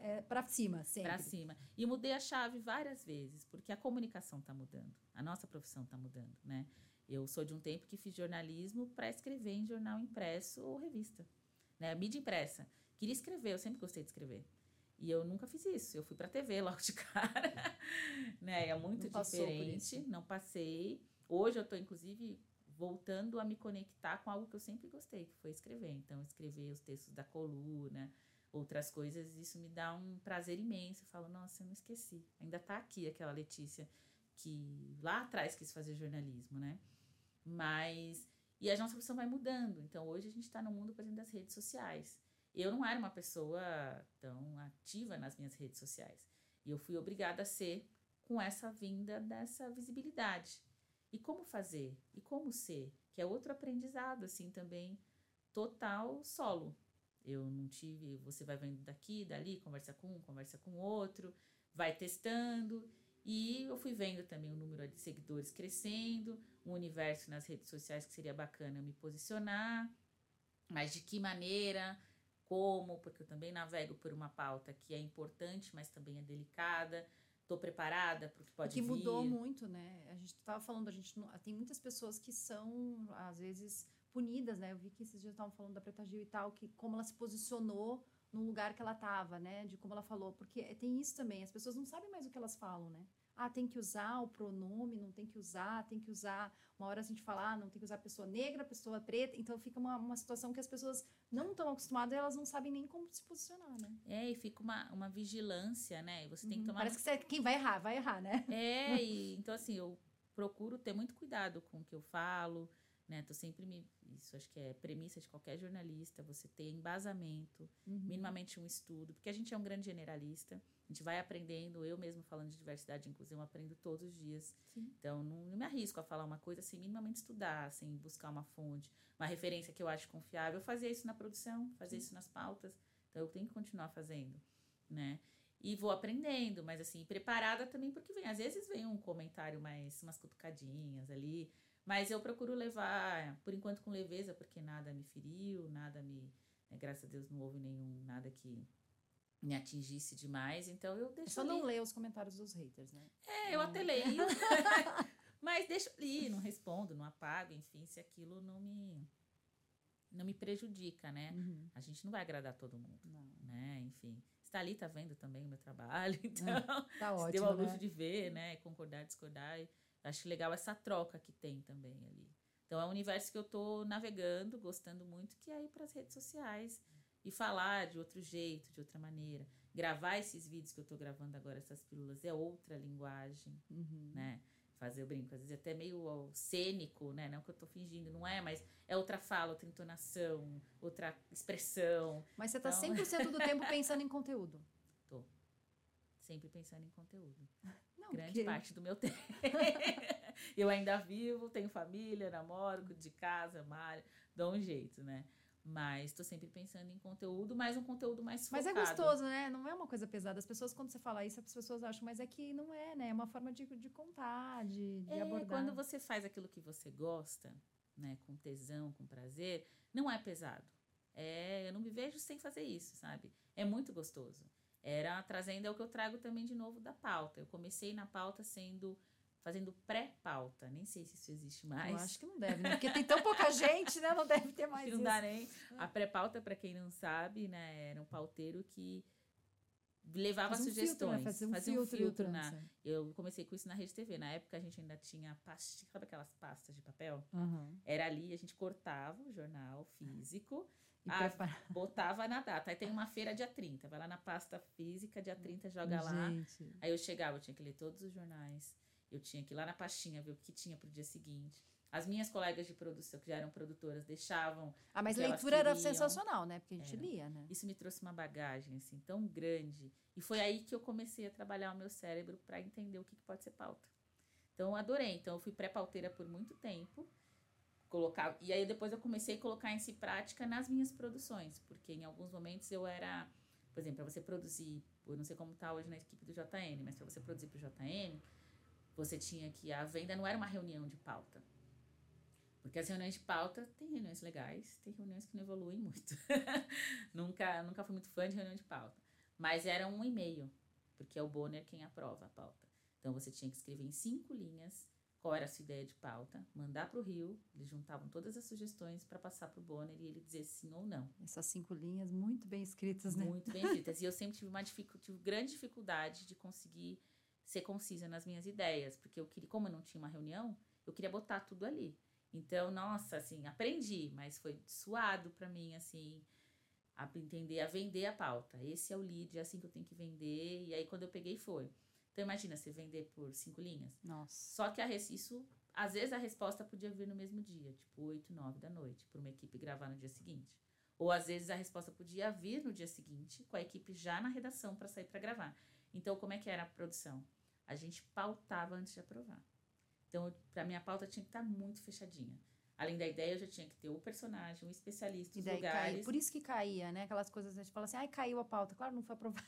é pra cima, sempre. Pra cima. E mudei a chave várias vezes, porque a comunicação está mudando. A nossa profissão está mudando, né? Eu sou de um tempo que fiz jornalismo para escrever em jornal impresso ou revista, né? Mídia impressa. Queria escrever, eu sempre gostei de escrever. E eu nunca fiz isso. Eu fui para TV logo de cara. né? É muito não diferente. Não passei. Hoje eu estou, inclusive, voltando a me conectar com algo que eu sempre gostei, que foi escrever. Então, escrever os textos da coluna, outras coisas, isso me dá um prazer imenso. Eu falo, nossa, eu não esqueci. Ainda está aqui aquela Letícia que lá atrás quis fazer jornalismo, né? Mas. E a nossa profissão vai mudando. Então, hoje a gente está no mundo, por exemplo, das redes sociais eu não era uma pessoa tão ativa nas minhas redes sociais. E eu fui obrigada a ser com essa vinda dessa visibilidade. E como fazer? E como ser? Que é outro aprendizado, assim, também total solo. Eu não tive, você vai vendo daqui, dali, conversa com um, conversa com outro, vai testando. E eu fui vendo também o número de seguidores crescendo, um universo nas redes sociais que seria bacana me posicionar, mas de que maneira, como, porque eu também navego por uma pauta que é importante, mas também é delicada. Estou preparada para o que pode vir. Que mudou muito, né? A gente estava falando, a gente tem muitas pessoas que são, às vezes, punidas, né? Eu vi que esses dias estavam falando da Preta Gil e tal, que como ela se posicionou no lugar que ela estava, né? De como ela falou. Porque tem isso também, as pessoas não sabem mais o que elas falam, né? Ah, tem que usar o pronome, não tem que usar, tem que usar. Uma hora a gente fala, ah, não tem que usar pessoa negra, pessoa preta. Então fica uma, uma situação que as pessoas não estão acostumadas e elas não sabem nem como se posicionar, né? É, e fica uma, uma vigilância, né? E você tem que tomar. Parece que você, quem vai errar, vai errar, né? É, e então assim, eu procuro ter muito cuidado com o que eu falo, né? Tô sempre me. Isso acho que é premissa de qualquer jornalista, você ter embasamento, Uhum. minimamente um estudo, porque a gente é um grande generalista, a gente vai aprendendo, eu mesmo falando de diversidade e inclusão, eu aprendo todos os dias. Sim. Então, não, não me arrisco a falar uma coisa sem minimamente estudar, sem buscar uma fonte, uma referência que eu acho confiável. Eu fazia isso na produção, fazia isso nas pautas, então eu tenho que continuar fazendo, né? E vou aprendendo, mas assim, preparada também porque vem. Às vezes vem um comentário mais, umas cutucadinhas ali, mas eu procuro levar, por enquanto, com leveza, porque nada me feriu, nada me. né, graças a Deus não houve nenhum, nada que me atingisse demais, então eu É deixo. só ali. não ler os comentários dos haters, né? É, eu até leio. mas deixo ali, não respondo, não apago, enfim, se aquilo não me. Não me prejudica, né? Uhum. A gente não vai agradar todo mundo, Não. né? Enfim. Está ali, tá vendo também o meu trabalho, então. Tá se ótimo, deu ao luxo né? de ver, né? Concordar, discordar. Acho legal essa troca que tem também ali. Então é um universo que eu tô navegando, gostando muito, que é ir para as redes sociais e falar de outro jeito, de outra maneira. Gravar esses vídeos que eu tô gravando agora, essas pílulas, é outra linguagem, Uhum. né? Fazer o brinco, às vezes até meio cênico, né? Não que eu tô fingindo, não é, mas é outra fala, outra entonação, outra expressão. Mas você tá Então- 100% do tempo pensando em conteúdo. Sempre pensando em conteúdo. Não, grande porque- parte do meu tempo. eu ainda vivo, tenho família, namoro, de casa, malho, dou um jeito, né? Mas tô sempre pensando em conteúdo, mas um conteúdo mais Mas é focado. gostoso, né? Não é uma coisa pesada. As pessoas, quando você fala isso, as pessoas acham, mas é que não é, né? É uma forma de, de contar, de, de É, abordar. quando você faz aquilo que você gosta, né, com tesão, com prazer, não é pesado. É, eu não me vejo sem fazer isso, sabe? É muito gostoso. Era trazendo é o que eu trago também de novo da pauta. Eu comecei na pauta sendo fazendo pré-pauta. Nem sei se isso existe mais. Eu acho que não deve, né? Porque tem tão pouca gente, né? Não deve ter mais não isso. dá nem. A pré-pauta, para quem não sabe, né, era um pauteiro que levava um sugestões, filtro, né? Fazer um fazia filtro, um filtro na. Eu comecei com isso na Rede TV. Na época a gente ainda tinha pastinha, sabe aquelas pastas de papel? Aham. Era ali, a gente cortava o jornal físico, prepara- botava na data. Aí tem uma feira dia 30, vai lá na pasta física, dia 30, joga lá. Gente. Aí eu chegava, eu tinha que ler todos os jornais. Eu tinha que ir lá na pastinha ver o que tinha pro dia seguinte. As minhas colegas de produção, que já eram produtoras, deixavam Ah, mas leitura era sensacional, né? Porque a gente Era. lia, né? Isso me trouxe uma bagagem assim tão grande. E foi aí que eu comecei a trabalhar o meu cérebro para entender o que, que pode ser pauta. Então eu adorei. Então eu fui pré-pauteira por muito tempo. Colocar, e aí depois eu comecei a colocar isso em prática nas minhas produções, porque em alguns momentos eu era, por exemplo, para você produzir, eu não sei como tá hoje na equipe do JN, mas para você produzir para o JN, você tinha que a venda não era uma reunião de pauta. Porque as reuniões de pauta tem reuniões legais, tem reuniões que não evoluem muito. nunca, nunca fui muito fã de reunião de pauta. Mas era um e-mail, porque é o Bonner quem aprova a pauta. Então você tinha que escrever em cinco linhas qual era a sua ideia de pauta, mandar para o Rio, eles juntavam todas as sugestões para passar para o Bonner e ele dizer sim ou não. Essas cinco linhas muito bem escritas, né? Muito bem escritas. e eu sempre tive uma dificu tive grande dificuldade de conseguir ser concisa nas minhas ideias, porque eu queria, como eu não tinha uma reunião, eu queria botar tudo ali. Então, nossa, assim, aprendi, mas foi suado para mim, assim, a entender, a vender a pauta. Esse é o lead, é assim que eu tenho que vender. E aí, quando eu peguei, foi. Então, imagina, você vender por cinco linhas. Nossa. Só que a, isso, às vezes a resposta podia vir no mesmo dia, tipo 8, 9 da noite, para uma equipe gravar no dia seguinte. Ou às vezes a resposta podia vir no dia seguinte, com a equipe já na redação para sair para gravar. Então, como é que era a produção? A gente pautava antes de aprovar. Então, para minha pauta tinha que estar muito fechadinha. Além da ideia, eu já tinha que ter o personagem, o especialista, E os daí lugares. caía. Por isso que caía, né? Aquelas coisas, a gente fala assim, ai, caiu a pauta. Claro, não foi aprovado.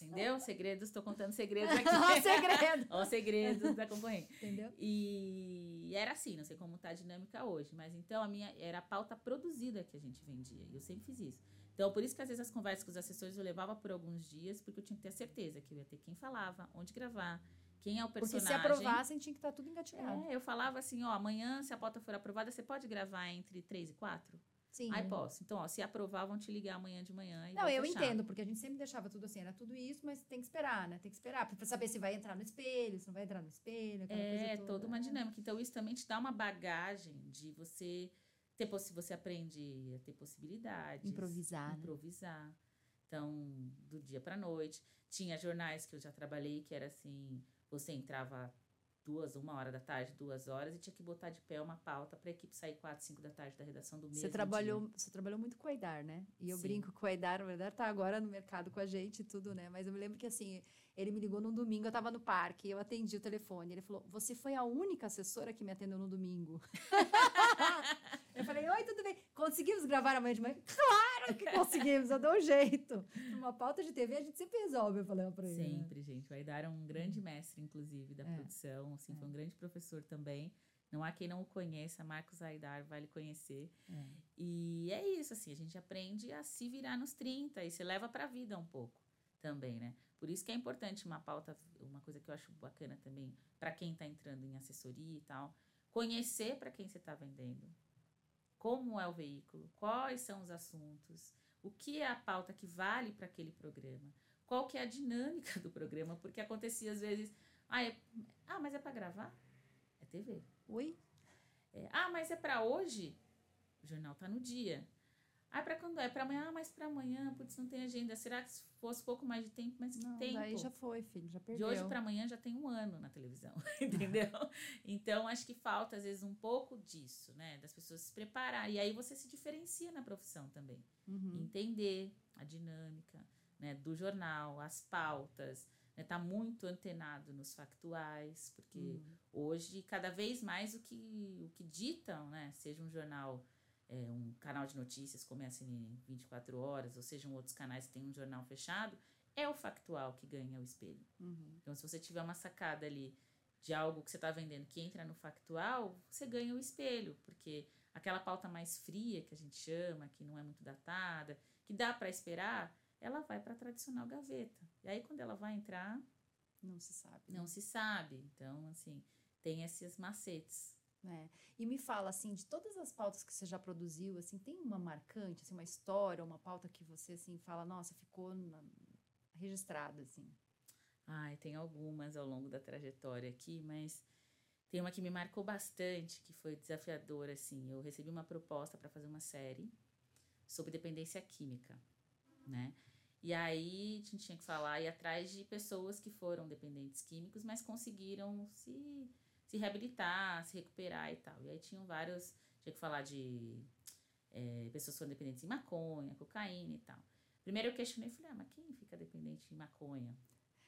Entendeu? Segredos, estou contando segredos aqui. Ó, segredo. Ó, segredos da concorrente. Entendeu? E era assim, não sei como tá a dinâmica hoje, mas então a minha era a pauta produzida que a gente vendia, e eu sempre fiz isso. Então, por isso que às vezes as conversas com os assessores eu levava por alguns dias, porque eu tinha que ter a certeza que eu ia ter quem falava, onde gravar, quem é o Porque personagem. se aprovassem, tinha que estar tudo engatilhado. É, eu falava assim, ó, amanhã, se a pauta for aprovada, você pode gravar entre três e quatro? Sim. Aí posso. Então, ó, se aprovar, vão te ligar amanhã de manhã. E Não, eu fechar. entendo, porque a gente sempre deixava tudo assim, era tudo isso, mas tem que esperar, né? Tem que esperar pra saber se vai entrar no espelho, se não vai entrar no espelho, É, toda. toda uma É. dinâmica. Então, isso também te dá uma bagagem de você ter você aprende a ter possibilidades. Improvisar, né? Improvisar. Então, do dia para noite. Tinha jornais que eu já trabalhei que era assim: você entrava duas, uma hora da tarde, duas horas, e tinha que botar de pé uma pauta para a equipe sair quatro, cinco da tarde da redação do mesmo Você dia. trabalhou, você trabalhou muito com o Aidar, né? E eu Sim. brinco com o Aidar, o Aidar tá agora no mercado com a gente e tudo, né? Mas eu me lembro que assim, ele me ligou num domingo, eu tava no parque, eu atendi o telefone. Ele falou: Você foi a única assessora que me atendeu no domingo. eu falei: Oi, tudo bem? Conseguimos gravar amanhã de manhã? Claro que conseguimos, eu dou um jeito. Uma pauta de TV a gente sempre resolve, eu falei ó, pra ele. né? Sempre, gente. O Aidar é um grande mestre, inclusive, da É. produção. Assim, Foi É. um grande professor também. Não há quem não o conheça, Marcos Aidar vai lhe conhecer. É. E é isso, assim, a gente aprende a se virar nos 30 e se leva para a vida um pouco também, né? Por isso que é importante uma pauta, uma coisa que eu acho bacana também, para quem está entrando em assessoria e tal, conhecer para quem você está vendendo. Como é o veículo, quais são os assuntos, o que é a pauta que vale para aquele programa, qual que é a dinâmica do programa, porque acontecia às vezes, ah, é- ah mas é para gravar? É TV. Oi? É, ah, mas é para hoje? O jornal tá no dia. Ah, para quando é? Para amanhã? Ah, mas para amanhã, putz, não tem agenda. Será que se fosse pouco mais de tempo? Mas que Não, tempo? daí já foi, filho, já De perdeu. hoje para amanhã já tem um ano na televisão, entendeu? Então, acho que falta, às vezes, um pouco disso, né? Das pessoas se prepararem. E aí você se diferencia na profissão também. Uhum. Entender a dinâmica né, do jornal, as pautas, né, tá muito antenado nos factuais, porque Uhum. hoje cada vez mais o que o que ditam, né, seja um jornal, é, um canal de notícias como é a CNN 24 horas, ou sejam outros canais que têm um jornal fechado, é o factual que ganha o espelho. Uhum. Então, se você tiver uma sacada ali de algo que você está vendendo que entra no factual, você ganha o espelho, porque aquela pauta mais fria que a gente chama, que não é muito datada, que dá para esperar, ela vai para a tradicional gaveta. E aí, quando ela vai entrar, Não se sabe. não se sabe. Então, assim, tem esses macetes. É. E me fala, assim, de todas as pautas que você já produziu, assim, tem uma marcante, assim, uma história, uma pauta que você, assim, fala, nossa, ficou na- registrada, assim. Ai, tem algumas ao longo da trajetória aqui, mas tem uma que me marcou bastante, que foi desafiadora, assim. Eu recebi uma proposta para fazer uma série sobre dependência química, né? E aí a gente tinha que falar e atrás de pessoas que foram dependentes químicos, mas conseguiram se, se reabilitar, se recuperar e tal. E aí tinham vários, tinha que falar de eh, pessoas que foram dependentes em maconha, cocaína e tal. Primeiro eu questionei, falei, ah, mas quem fica dependente de maconha?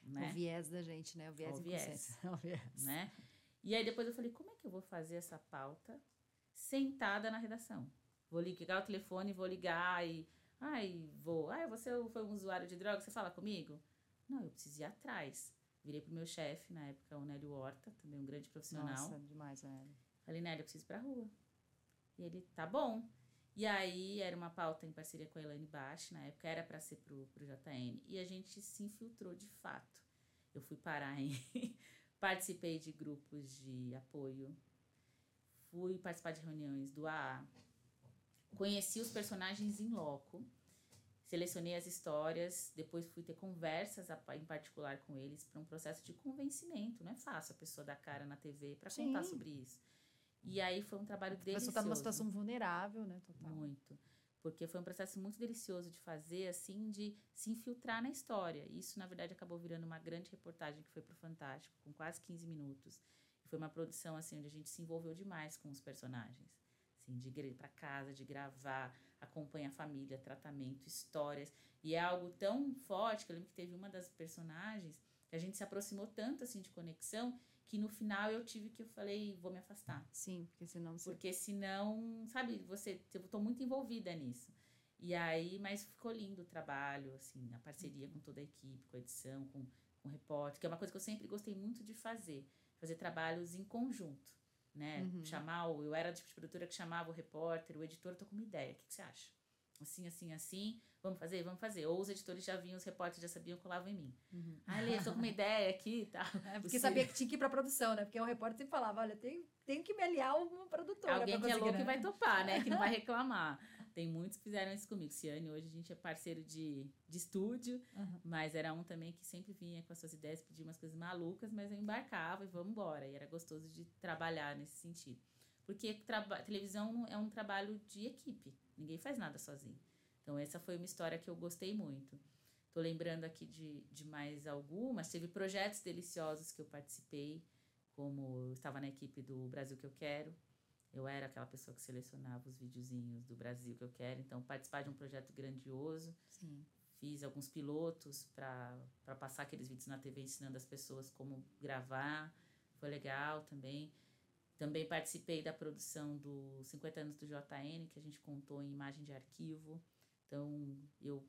Né? O viés da gente, né? O viés O inconsciente. O viés. né? E aí depois eu falei, como é que eu vou fazer essa pauta sentada na redação? Vou ligar o telefone, vou ligar e. Ai, vou. Ai, você foi um usuário de droga, você fala comigo? Não, eu preciso ir atrás. Virei pro meu chefe, na época, o Nélio Horta, também um grande profissional. Nossa, demais, velho. Falei, Nélio, eu preciso ir pra rua. E ele, tá bom. E aí era uma pauta em parceria com a Elaine Bach, na época era para ser pro, pro JN. E a gente se infiltrou de fato. Eu fui parar em. Participei de grupos de apoio. Fui participar de reuniões do AA. Conheci os personagens em loco. Selecionei as histórias. Depois fui ter conversas a- em particular com eles para um processo de convencimento. Não é fácil a pessoa dar cara na TV para contar sobre isso. E aí foi um trabalho A delicioso. pessoa tá numa situação vulnerável, né? Total. Muito. Porque foi um processo muito delicioso de fazer, assim, de se infiltrar na história. Isso, na verdade, acabou virando uma grande reportagem que foi pro Fantástico, com quase 15 minutos. E foi uma produção, assim, onde a gente se envolveu demais com os personagens. Assim, de ir para casa, de gravar, acompanha a família, tratamento, histórias. E é algo tão forte que eu lembro que teve uma das personagens que a gente se aproximou tanto, assim, de conexão, que no final eu tive que, eu falei, vou me afastar. Sim, porque senão você. Porque senão, sabe, você, eu tô muito envolvida nisso. E aí, mas ficou lindo o trabalho, assim, a parceria com toda a equipe, com a edição, com, com o repórter, que é uma coisa que eu sempre gostei muito de fazer, fazer trabalhos em conjunto, né? Uhum. Chamar o, eu era tipo de produtora que chamava o repórter, o editor, tô com uma ideia, o que, que você acha? Assim, assim, assim, vamos fazer? Vamos fazer. Ou os editores já vinham, os repórteres já sabiam, colavam em mim. Uhum. Ah, Lê, tô com uma ideia aqui e tal. É, porque Você- sabia que tinha que ir pra produção, né? Porque o repórter sempre falava: olha, tem, tem que me aliar uma produtora. Alguém que é louco né? e vai topar, né? Que não vai reclamar. Tem muitos que fizeram isso comigo. Ciane, hoje a gente é parceiro de, de estúdio, Uhum. mas era um também que sempre vinha com as suas ideias, pedia umas coisas malucas, mas eu embarcava e vamos embora. E era gostoso de trabalhar nesse sentido. Porque televisão é um trabalho de equipe. Ninguém faz nada sozinho. Então, essa foi uma história que eu gostei muito. Tô lembrando aqui de, de mais algumas. Teve projetos deliciosos que eu participei, como eu estava na equipe do Brasil que eu quero. Eu era aquela pessoa que selecionava os videozinhos do Brasil que eu quero. Então, participar de um projeto grandioso. Sim. Fiz alguns pilotos para passar aqueles vídeos na TV ensinando as pessoas como gravar. Foi legal também. Também participei da produção dos 50 anos do JN, que a gente contou em imagem de arquivo. Então, eu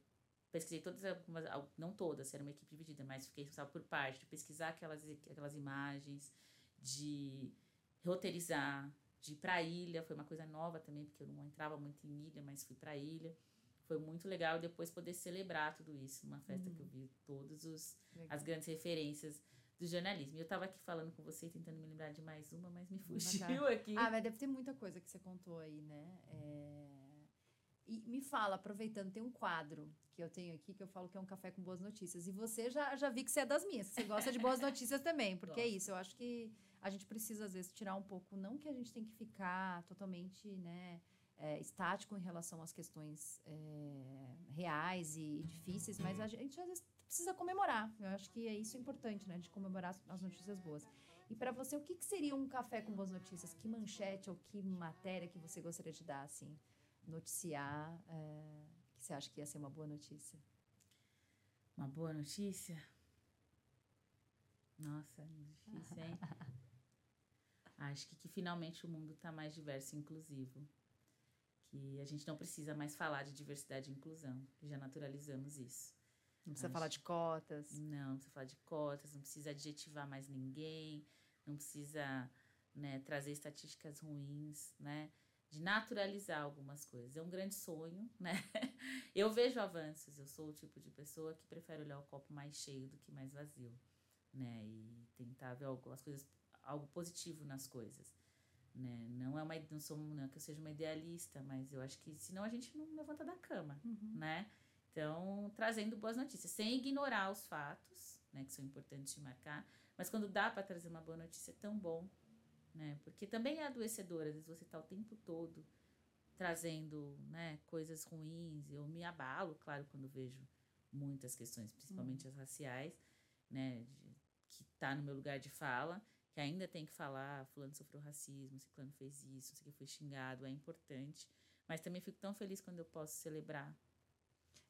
pesquisei todas algumas, al- não todas, era uma equipe dividida, mas fiquei responsável por parte de pesquisar aquelas, aquelas imagens, de roteirizar, de ir pra ilha, foi uma coisa nova também, porque eu não entrava muito em ilha, mas fui pra ilha. Foi muito legal depois poder celebrar tudo isso numa festa que eu vi todos os Legal. as grandes referências do jornalismo. E eu estava aqui falando com você, tentando me lembrar de mais uma, mas me fugiu aqui. Ah, mas deve ter muita coisa que você contou aí, né? É, E me fala, aproveitando, tem um quadro que eu tenho aqui que eu falo que é um café com boas notícias. E você já, já vi que você é das minhas, que você gosta de boas notícias também, porque é isso. Eu acho que a gente precisa, às vezes, tirar um pouco, não que a gente tem que ficar totalmente, né? é, estático em relação às questões é, reais e difíceis, mas a gente às vezes precisa comemorar. Eu acho que é isso importante, né? De comemorar as, as notícias boas. E para você, o que, que seria um café com boas notícias? Que manchete ou que matéria que você gostaria de dar, assim, noticiar, é, que você acha que ia ser uma boa notícia? Uma boa notícia? Nossa, difícil, hein? Acho que, que finalmente o mundo está mais diverso e inclusivo. Que a gente não precisa mais falar de diversidade e inclusão, que já naturalizamos isso. Não precisa Acho- falar de cotas. Não, não precisa falar de cotas, não precisa adjetivar mais ninguém, não precisa né, trazer estatísticas ruins, né? De naturalizar algumas coisas. É um grande sonho, né? Eu vejo avanços, eu sou o tipo de pessoa que prefere olhar o copo mais cheio do que mais vazio, né? E tentar ver algo, as coisas, algo positivo nas coisas. Né? Não é uma não sou não é que eu seja uma idealista, mas eu acho que senão a gente não levanta da cama Uhum. né? Então, trazendo boas notícias, sem ignorar os fatos, né, que são importantes de marcar, mas quando dá para trazer uma boa notícia é tão bom, né? Porque também é adoecedor, às vezes você tá o tempo todo trazendo, né, coisas ruins. Eu me abalo, claro, quando vejo muitas questões, principalmente as raciais, né, de- que tá no meu lugar de fala, que ainda tem que falar, fulano sofreu racismo, ciclano fez isso, isso aqui foi xingado, é importante. Mas também fico tão feliz quando eu posso celebrar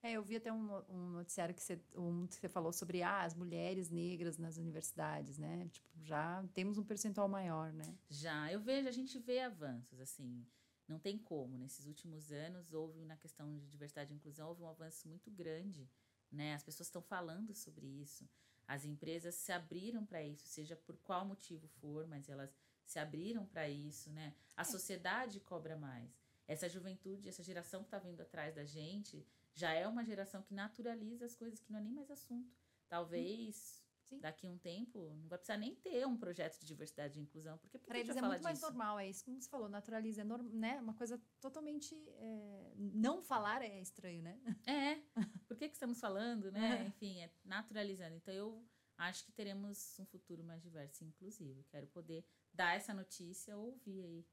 É, eu vi até um, um noticiário que você, um que você falou sobre ah, as mulheres negras nas universidades, né? Tipo, já temos um percentual maior, né? Já, eu vejo, a gente vê avanços, assim, não tem como. Nesses últimos anos, houve, na questão de diversidade e inclusão, houve um avanço muito grande, né? As pessoas estão falando sobre isso. As empresas se abriram para isso, seja por qual motivo for, mas elas se abriram para isso, né? A sociedade cobra mais. Essa juventude, essa geração que está vindo atrás da gente, já é uma geração que naturaliza as coisas que não é nem mais assunto. Talvez Sim. daqui a um tempo não vai precisar nem ter um projeto de diversidade e inclusão, porque por que Para eles é muito falar mais disso? normal, é isso como você falou, naturaliza, é norm, né? Uma coisa totalmente. é, não falar é estranho, né? É, por que, que estamos falando, né? É. Enfim, é naturalizando. Então, eu acho que teremos um futuro mais diverso e inclusivo. Quero poder dar essa notícia ou ouvir aí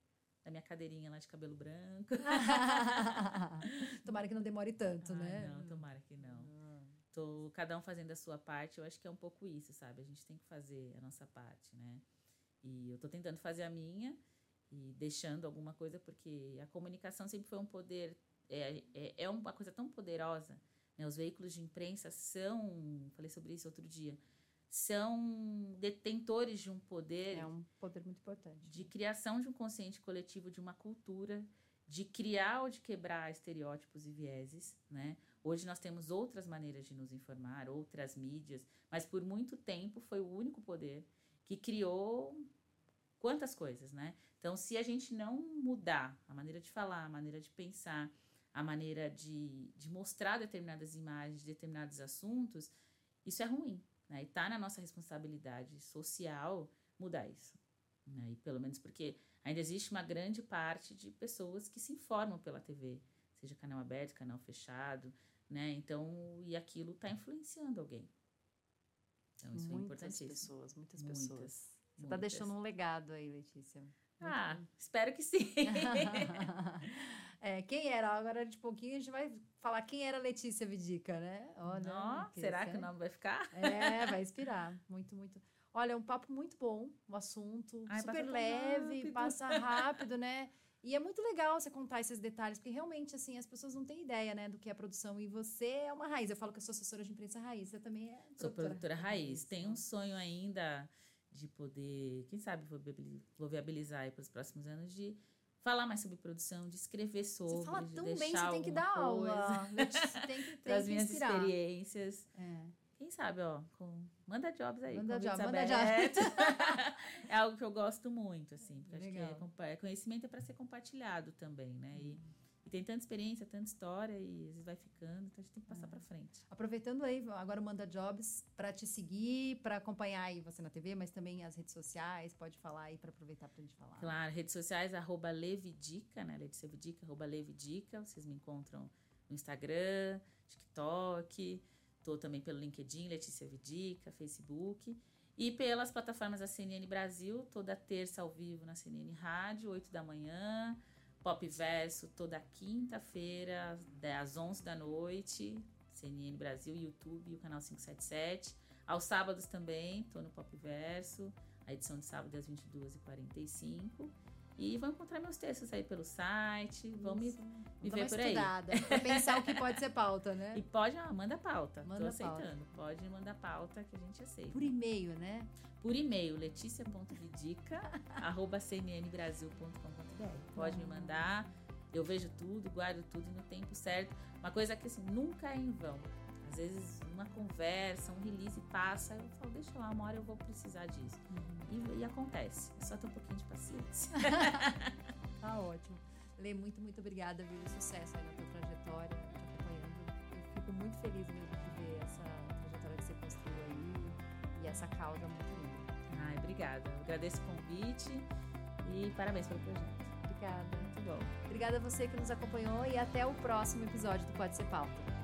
da minha cadeirinha lá de cabelo branco. Tomara que não demore tanto, né? Não, tomara que não. Tô cada um fazendo a sua parte. Eu acho que é um pouco isso, sabe? A gente tem que fazer a nossa parte, né? E eu tô tentando fazer a minha e deixando alguma coisa, porque a comunicação sempre foi um poder, é, é, é uma coisa tão poderosa. Né? Os veículos de imprensa são, falei sobre isso outro dia, são detentores de um poder É um poder muito importante. de criação de um consciente coletivo, de uma cultura, de criar ou de quebrar estereótipos e vieses, né? Hoje nós temos outras maneiras de nos informar, outras mídias, mas por muito tempo foi o único poder que criou quantas coisas, né? Então, se a gente não mudar a maneira de falar, a maneira de pensar, a maneira de, de mostrar determinadas imagens, determinados assuntos, isso é ruim, né? E tá na nossa responsabilidade social mudar isso. Né? E pelo menos porque ainda existe uma grande parte de pessoas que se informam pela TV. Seja canal aberto, canal fechado, né? Então, e aquilo está influenciando alguém. Então, isso é muitas é importantíssimo. Pessoas, muitas, muitas pessoas. Você está deixando um legado aí, Letícia. Muito ah, bom. espero que sim. é, quem era? Agora de pouquinho a gente vai falar quem era Letícia Vidica, né? Olha, Não, será que o nome vai ficar? É, vai inspirar. Muito, muito. Olha, é um papo muito bom, o assunto, Ai, super leve, rápido. passa rápido, né? E é muito legal você contar esses detalhes, porque realmente, assim, as pessoas não têm ideia, né, do que é produção. E você é uma raiz. Eu falo que eu sou assessora de imprensa raiz, você também é produtora. Sou produtora raiz. Tem um sonho ainda de poder, quem sabe, vou viabilizar aí para os próximos anos, de falar mais sobre produção, de escrever sobre. Você fala tão bem, você tem que dar coisa. aula. Tem que, tem das que minhas inspirar. experiências. É. Quem sabe, ó, com... manda jobs aí. Manda jobs, manda jobs. é algo que eu gosto muito, assim, porque Legal. acho que é, conhecimento é para ser compartilhado também, né? E, uhum. e, tem tanta experiência, tanta história e às vezes vai ficando, então a gente tem que passar uhum. para frente. Aproveitando aí, agora manda jobs para te seguir, para acompanhar aí você na TV, mas também as redes sociais, pode falar aí para aproveitar para a gente falar. Claro, redes sociais, arroba Levidica, né? Letícia Vidica, arroba Levidica, vocês me encontram no Instagram, TikTok, Estou também pelo LinkedIn, Letícia Vidica, Facebook. E pelas plataformas da CNN Brasil, toda terça ao vivo na CNN Rádio, 8 da manhã. Pop Verso, toda quinta-feira, às 11 da noite. CNN Brasil, YouTube o canal 577. Aos sábados também, estou no Pop Verso. A edição de sábado às 22h45. E vão encontrar meus textos aí pelo site, vão me, me ver por aí. Pra pensar o que pode ser pauta, né? E pode, ah, manda pauta. Manda Tô aceitando. Pauta. Pode mandar pauta que a gente aceita. Por e-mail, né? Por e-mail, leticia.vidica, arroba cnnbrasil.com.br. Pode me mandar. Eu vejo tudo, guardo tudo no tempo certo. Uma coisa que assim, nunca é em vão. Às vezes, uma conversa, um release passa, eu falo, deixa lá, uma hora eu vou precisar disso. Uhum. E, e, acontece. É só ter um pouquinho de paciência. tá ótimo. Lê, muito, muito obrigada, viu? Sucesso aí na tua trajetória, te acompanhando. Eu fico muito feliz mesmo de ver essa trajetória que você construiu aí e essa causa muito linda. Ai, obrigada. Eu agradeço o convite e parabéns pelo projeto. Obrigada. Muito bom. Obrigada a você que nos acompanhou e até o próximo episódio do Pode Ser Pauta.